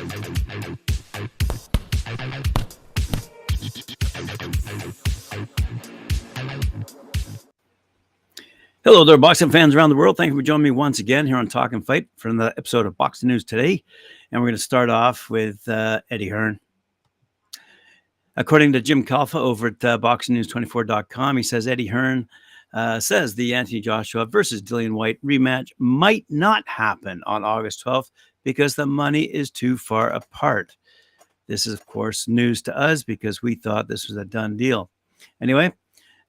Hello there, boxing fans around the world. Thank you for joining me once again here on Talk and Fight for another episode of Boxing News today. And we're going to start off with uh, Eddie Hearn. According to Jim Calfa over at uh, BoxingNews24.com, he says Eddie Hearn uh, says the Anthony Joshua versus Dillian Whyte rematch might not happen on August 12th because the money is too far apart. This is, of course, news to us because we thought this was a done deal. Anyway,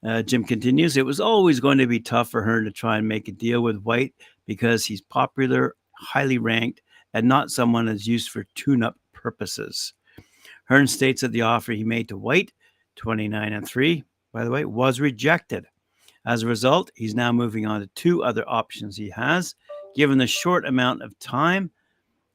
uh, Jim continues, it was always going to be tough for Hearn to try and make a deal with Whyte because he's popular, highly ranked, and not someone that's used for tune up purposes. Hearn states that the offer he made to Whyte, 29 and 3, by the way, was rejected. As a result, he's now moving on to two other options he has. Given the short amount of time,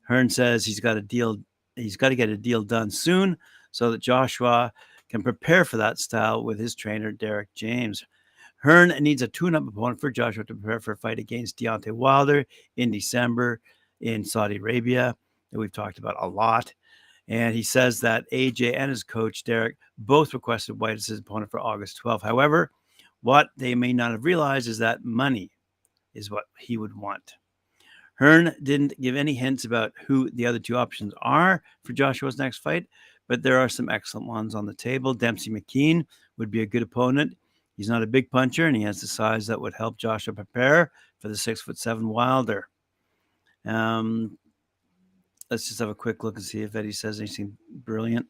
Hearn says he's got a deal, he's got to get a deal done soon so that Joshua can prepare for that style with his trainer, Derrick James. Hearn needs a tune up opponent for Joshua to prepare for a fight against Deontay Wilder in December in Saudi Arabia that we've talked about a lot. And he says that AJ and his coach, Derrick, both requested Whyte as his opponent for August 12th. However, what they may not have realized is that money is what he would want. Hearn didn't give any hints about who the other two options are for Joshua's next fight, but there are some excellent ones on the table. Demsey McKean would be a good opponent. He's not a big puncher, and he has the size that would help Joshua prepare for the six foot seven Wilder. Um, let's just have a quick look and see if Eddie says anything brilliant.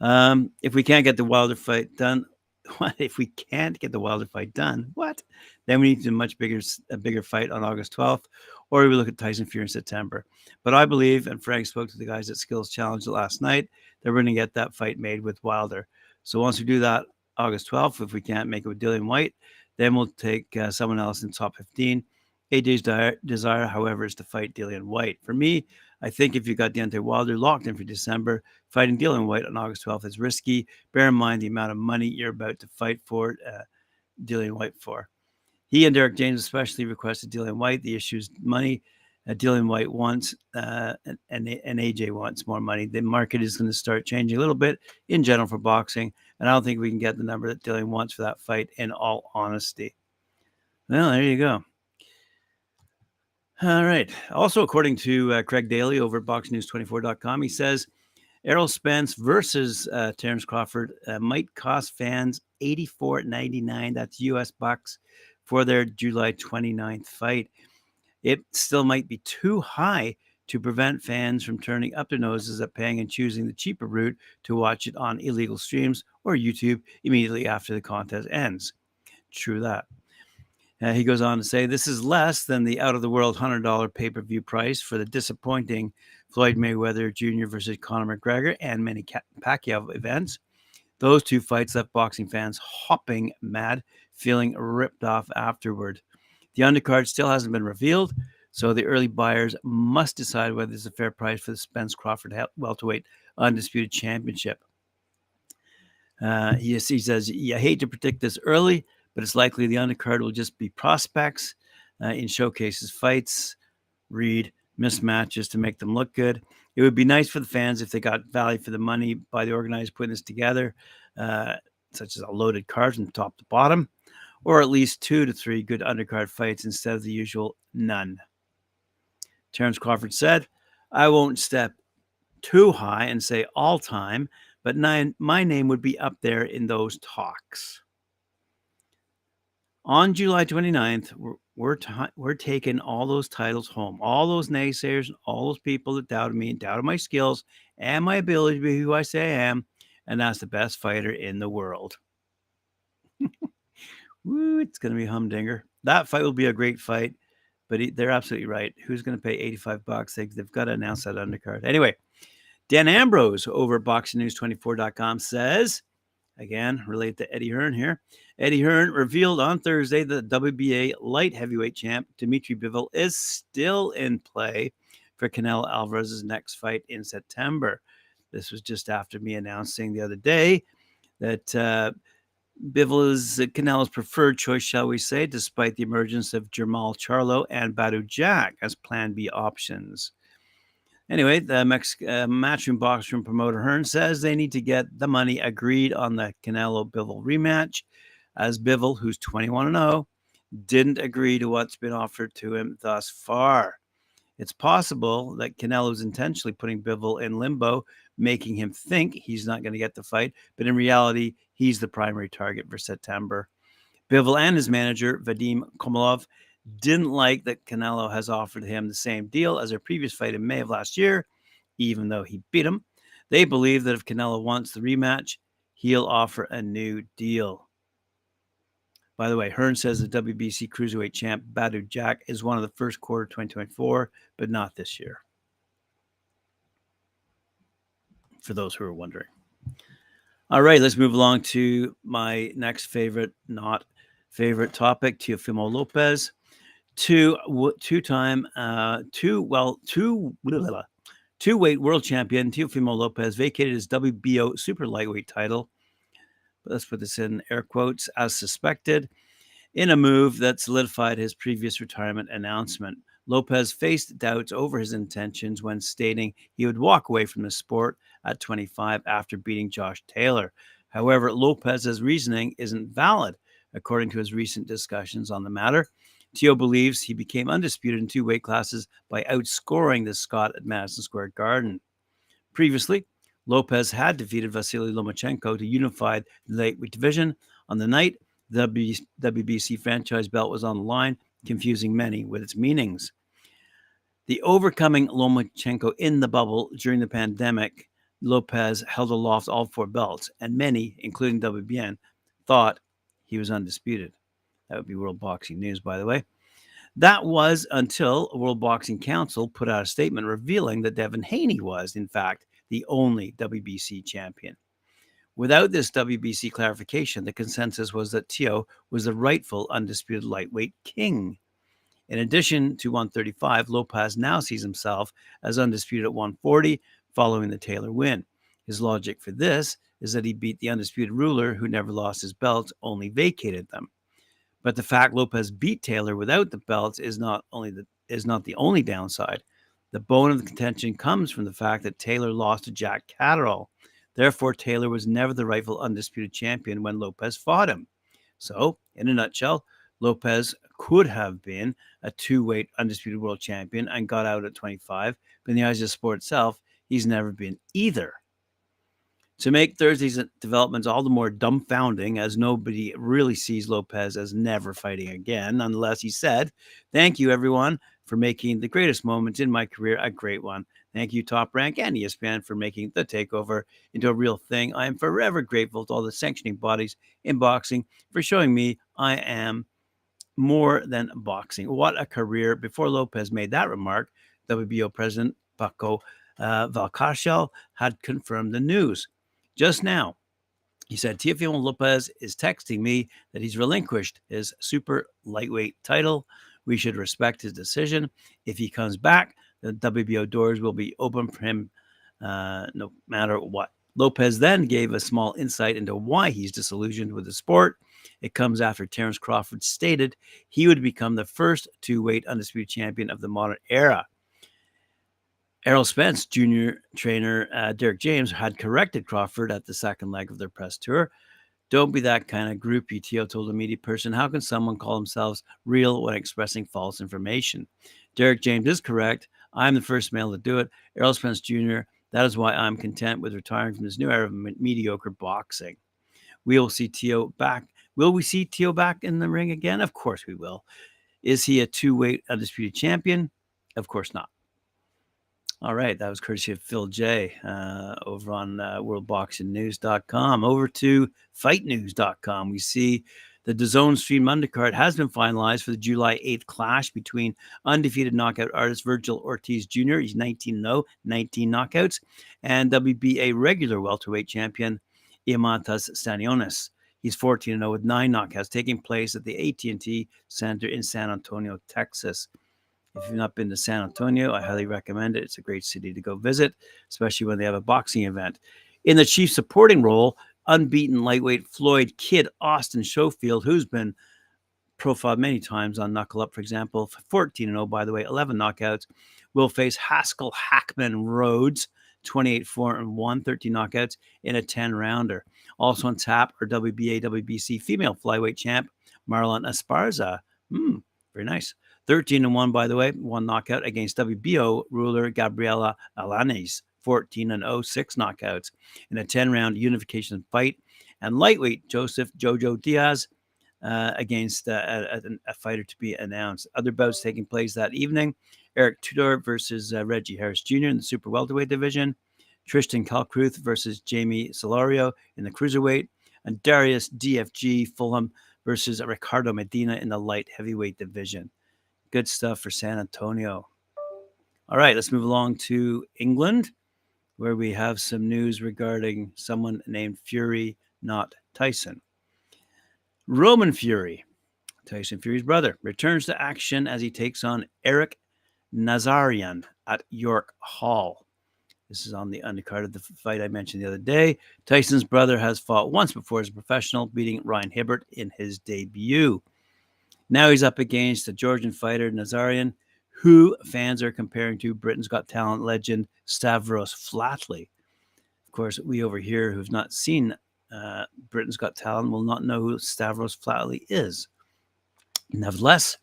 Um, if we can't get the Wilder fight done, what if we can't get the Wilder fight done? What? Then we need to a much bigger, a bigger fight on August 12th, or we look at Tyson Fury in September. But I believe, and Frank spoke to the guys at Skills Challenge last night, that we're going to get that fight made with Wilder. So once we do that August 12th, if we can't make it with Dillian Whyte, then we'll take uh, someone else in top 15. AJ's desire, however, is to fight Dillian Whyte. For me, I think if you got Deontay Wilder locked in for December, fighting Dillian Whyte on August 12th is risky. Bear in mind the amount of money you're about to fight for uh, Dillian Whyte for. He and Derrick James especially requested Dillian Whyte. The issue is money. Uh, Dillian Whyte wants uh, and, and AJ wants more money. The market is going to start changing a little bit in general for boxing, and I don't think we can get the number that Dillian wants for that fight. In all honesty, well, there you go. All right. Also, according to uh, Craig Daly over at BoxNews24.com, he says Errol Spence versus uh, Terence Crawford uh, might cost fans $84.99. That's US bucks for their July 29th fight. It still might be too high to prevent fans from turning up their noses at paying and choosing the cheaper route to watch it on illegal streams or YouTube immediately after the contest ends. True that. Uh, he goes on to say this is less than the out of the world $100 pay per view price for the disappointing Floyd Mayweather Jr. versus Conor McGregor and Manny Pacquiao events. Those two fights left boxing fans hopping mad, feeling ripped off afterward. The undercard still hasn't been revealed, so the early buyers must decide whether it's a fair price for the Spence Crawford welterweight undisputed championship. Uh, he, he says, I hate to predict this early, but it's likely the undercard will just be prospects uh, in showcases, fights, read mismatches to make them look good. It would be nice for the fans if they got value for the money by the organizers putting this together, uh, such as a loaded card from top to bottom, or at least two to three good undercard fights instead of the usual none. Terence Crawford said, I won't step too high and say all time, but nine, my name would be up there in those talks. On July 29th, we're, we're, t- we're taking all those titles home. All those naysayers, and all those people that doubted me and doubted my skills and my ability to be who I say I am. And that's the best fighter in the world. Woo, it's going to be humdinger. That fight will be a great fight, but he, they're absolutely right. Who's going to pay 85 bucks? They, they've got to announce that undercard. Anyway, Dan Ambrose over at BoxingNews24.com says, again, relate to Eddie Hearn here. Eddie Hearn revealed on Thursday that WBA light heavyweight champ Dmitry Bivol is still in play for Canelo Alvarez's next fight in September. This was just after me announcing the other day that uh, Bivol is Canelo's preferred choice, shall we say, despite the emergence of Jermall Charlo and Badou Jack as Plan B options. Anyway, the Mex- uh, Matchroom Boxroom promoter Hearn says they need to get the money agreed on the Canelo Bivol rematch, as Bivol, who's 21 0, didn't agree to what's been offered to him thus far. It's possible that Canelo's intentionally putting Bivol in limbo, making him think he's not going to get the fight, but in reality, he's the primary target for September. Bivol and his manager, Vadim Kornilov, didn't like that Canelo has offered him the same deal as their previous fight in May of last year, even though he beat him. They believe that if Canelo wants the rematch, he'll offer a new deal. By the way, Hearn says the WBC cruiserweight champ Badou Jack is one of the first quarter 2024, but not this year. For those who are wondering. All right, let's move along to my next favorite, not favorite topic, Teofimo Lopez two two time uh two well two two weight world champion Teofimo Lopez vacated his WBO super lightweight title. Let's put this in air quotes as suspected in a move that solidified his previous retirement announcement. Lopez faced doubts over his intentions when stating he would walk away from the sport at 25 after beating Josh Taylor. However, Lopez's reasoning isn't valid, according to his recent discussions on the matter. Teo believes he became undisputed in two weight classes by outscoring the Scot at Madison Square Garden. Previously, Lopez had defeated Vasily Lomachenko to unify the lightweight division. On the night, the WBC franchise belt was on the line, confusing many with its meanings. The overcoming Lomachenko in the bubble during the pandemic, Lopez held aloft all four belts, and many, including WBN, thought he was undisputed. That would be World Boxing News, by the way. That was until World Boxing Council put out a statement revealing that Devin Haney was, in fact, the only WBC champion. Without this WBC clarification, the consensus was that Teo was the rightful undisputed lightweight king. In addition to 135, Lopez now sees himself as undisputed at 140 following the Taylor win. His logic for this is that he beat the undisputed ruler who never lost his belt, only vacated them. But the fact Lopez beat Taylor without the belts is not only the is not the only downside. The bone of the contention comes from the fact that Taylor lost to Jack Catterall. Therefore, Taylor was never the rightful undisputed champion when Lopez fought him. So, in a nutshell, Lopez could have been a two-weight undisputed world champion and got out at 25, but in the eyes of the sport itself, he's never been either. To make Thursday's developments all the more dumbfounding, as nobody really sees Lopez as never fighting again, nonetheless, he said, Thank you, everyone, for making the greatest moments in my career a great one. Thank you, Top Rank and ESPN, for making the takeover into a real thing. I am forever grateful to all the sanctioning bodies in boxing for showing me I am more than boxing. What a career. Before Lopez made that remark, WBO President Paco uh, Valcarcel had confirmed the news. Just now, he said Teofimo Lopez is texting me that he's relinquished his super lightweight title. We should respect his decision. If he comes back, the WBO doors will be open for him uh, no matter what. Lopez then gave a small insight into why he's disillusioned with the sport. It comes after Terence Crawford stated he would become the first two weight undisputed champion of the modern era. Errol Spence junior trainer uh, Derrick James had corrected Crawford at the second leg of their press tour. Don't be that kind of groupie, Teo told a media person. How can someone call themselves real when expressing false information? Derrick James is correct. I'm the first male to do it. Errol Spence Jr., that is why I'm content with retiring from this new era of mediocre boxing. We will see Teo back. Will we see Teo back in the ring again? Of course we will. Is he a two weight undisputed champion? Of course not. All right, that was courtesy of Phil Jay uh, over on uh, worldboxingnews.com. Over to fightnews.com. We see the DAZN stream undercard has been finalized for the July 8th clash between undefeated knockout artist Vergil Ortiz Jr. He's 19 0, 19 knockouts, and WBA regular welterweight champion Eimantas Stanionis. He's 14 0 with nine knockouts taking place at the AT&T Center in San Antonio, Texas. If you've not been to San Antonio, I highly recommend it. It's a great city to go visit, especially when they have a boxing event. In the chief supporting role, unbeaten lightweight Floyd Kid Austin Schofield, who's been profiled many times on Knuckle Up, for example, 14 0, by the way, 11 knockouts, will face Haskell Hackman Rhodes, 28 4 and 1, 13 knockouts in a 10 rounder. Also on tap are WBA, WBC female flyweight champ Marlen Esparza. Hmm, very nice. 13 and 1, by the way, one knockout against WBO ruler Gabriela Alaniz. 14 and 0, six knockouts in a 10 round unification fight. And lightweight Joseph Jojo Diaz uh, against uh, a, a, fighter to be announced. Other bouts taking place that evening Eric Tudor versus uh, Reggie Harris Jr. in the super welterweight division, Tristan Kalkreuth versus Jamie Solorio in the cruiserweight, and Darius DFG Fulghum versus Ricardo Medina in the light heavyweight division. Good stuff for San Antonio. All right, let's move along to England, where we have some news regarding someone named Fury, not Tyson. Roman Fury, Tyson Fury's brother, returns to action as he takes on Eric Nazarian at York Hall. This is on the undercard of the fight I mentioned the other day. Tyson's brother has fought once before as a professional, beating Ryan Hibbert in his debut. Now he's up against the Georgian fighter Nazarian, who fans are comparing to Britain's Got Talent legend Stavros Flatley. Of course, we over here who've not seen uh, Britain's Got Talent will not know who Stavros Flatley is. Nevertheless,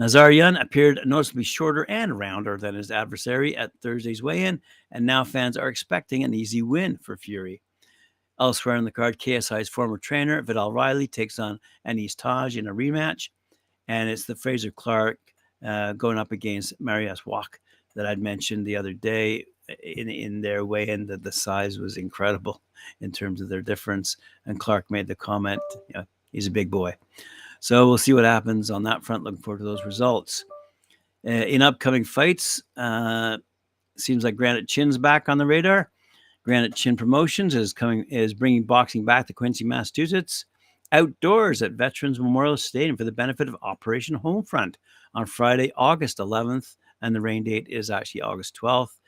Nazarian appeared noticeably shorter and rounder than his adversary at Thursday's weigh in, and now fans are expecting an easy win for Fury. Elsewhere on the card, KSI's former trainer, Vidal Riley, takes on Anis Taj in a rematch, and it's the Fraser Clarke uh, going up against Mariusz Wach that I'd mentioned the other day in, in their weigh in that the size was incredible in terms of their difference. And Clarke made the comment, he's a big boy. So we'll see what happens on that front. Looking forward to those results. Uh, in upcoming fights, uh, seems like Granite Chin's back on the radar. Granite Chin Promotions is coming is bringing boxing back to Quincy, Massachusetts, outdoors at Veterans Memorial Stadium for the benefit of Operation Homefront on Friday, August 11th, and the rain date is actually August 12th.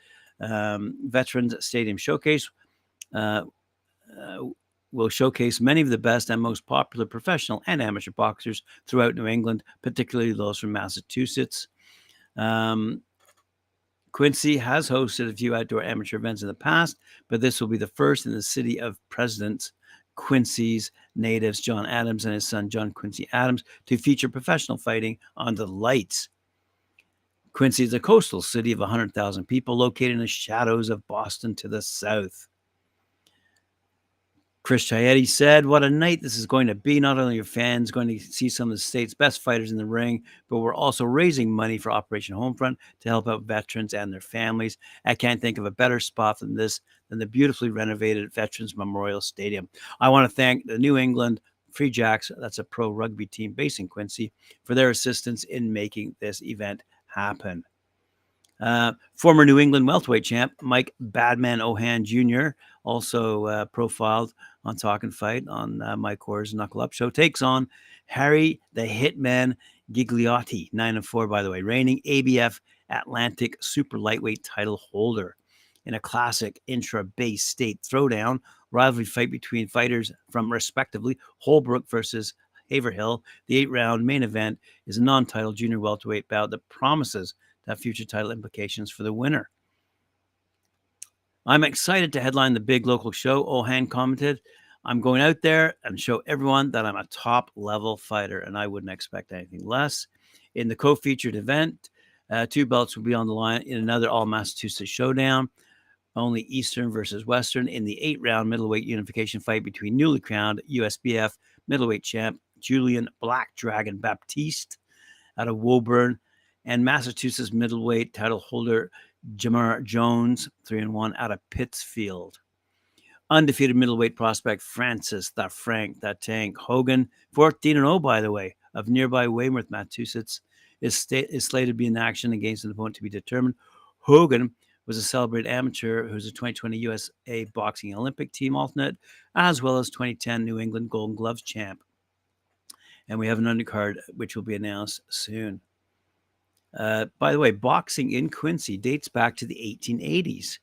Um, Veterans Stadium Showcase uh, uh, will showcase many of the best and most popular professional and amateur boxers throughout New England, particularly those from Massachusetts. Um, Quincy has hosted a few outdoor amateur events in the past, but this will be the first in the city of Presidents. Quincy's natives, John Adams and his son, John Quincy Adams, to feature professional fighting on the lights. Quincy is a coastal city of 100,000 people located in the shadows of Boston to the south. Chris Traietti said, What a night this is going to be. Not only are fans going to see some of the state's best fighters in the ring, but we're also raising money for Operation Homefront to help out veterans and their families. I can't think of a better spot than this, than the beautifully renovated Veterans Memorial Stadium. I want to thank the New England Free Jacks, that's a pro rugby team based in Quincy, for their assistance in making this event happen. Uh, former New England welterweight champ Mike Badman Ohan Jr., also uh, profiled on Talk and Fight on uh, Mike Orr's Knuckle Up Show, takes on Harry the Hitman Gigliotti, 9 and 4, by the way, reigning ABF Atlantic super lightweight title holder. In a classic intra Bay State throwdown, rivalry fight between fighters from respectively Holbrook versus Haverhill, the eight round main event is a non title junior welterweight bout that promises to have future title implications for the winner. I'm excited to headline the big local show. Ohan commented, I'm going out there and show everyone that I'm a top level fighter, and I wouldn't expect anything less. In the co featured event, uh, two belts will be on the line in another All Massachusetts showdown. Only Eastern versus Western in the eight round middleweight unification fight between newly crowned USBF middleweight champ Julian Black Dragon Baptiste out of Woburn and Massachusetts middleweight title holder Jamar Jones, 3 and 1 out of Pittsfield. Undefeated middleweight prospect Francis the Frank the Tank Hogan, 14 and 0 by the way, of nearby Weymouth, Massachusetts, is, is slated to be in action against an opponent to be determined. Hogan was a celebrated amateur who's a 2020 USA Boxing Olympic team alternate, as well as 2010 New England Golden Gloves champ. And we have an undercard which will be announced soon. Uh, by the way, boxing in Quincy dates back to the 1880s.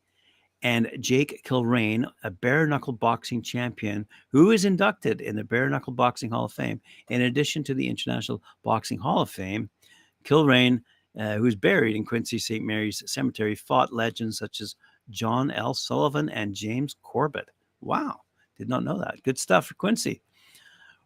and Jake Kilrain, a bare knuckle boxing champion who is inducted in the Bare Knuckle Boxing Hall of Fame, in addition to the International Boxing Hall of Fame. Kilrain, uh, who's buried in Quincy St. Mary's Cemetery, fought legends such as John L. Sullivan and James Corbett. Wow, did not know that. Good stuff for Quincy.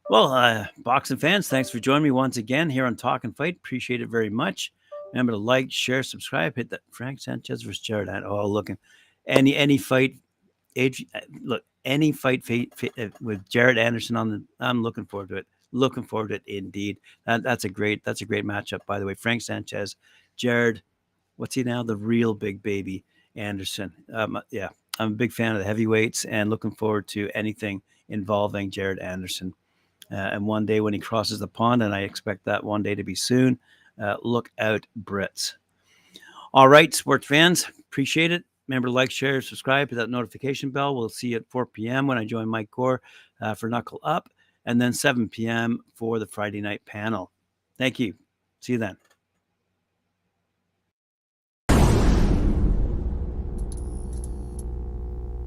Well, uh, boxing fans, thanks for joining me once again here on Talk and Fight. Appreciate it very much. Remember to like, share, subscribe, hit that Frank Sanchez versus Jared. Oh, looking any any fight, age uh, look any fight, fight, uh, with Jared Anderson on the. I'm looking forward to it. Looking forward to it indeed. That, that's a great that's a great matchup by the way. Frank Sanchez, Jared, what's he now? The real big baby Anderson. Um, yeah, I'm a big fan of the heavyweights and looking forward to anything involving Jared Anderson. Uh, and one day when he crosses the pond, and I expect that one day to be soon, uh, look out, Brits. All right, sports fans, appreciate it. Remember to like, share, subscribe, hit that notification bell. We'll see you at 4 p.m. when I join Mike Gore uh, for Knuckle Up, and then 7 p.m. for the Friday night panel. Thank you. See you then.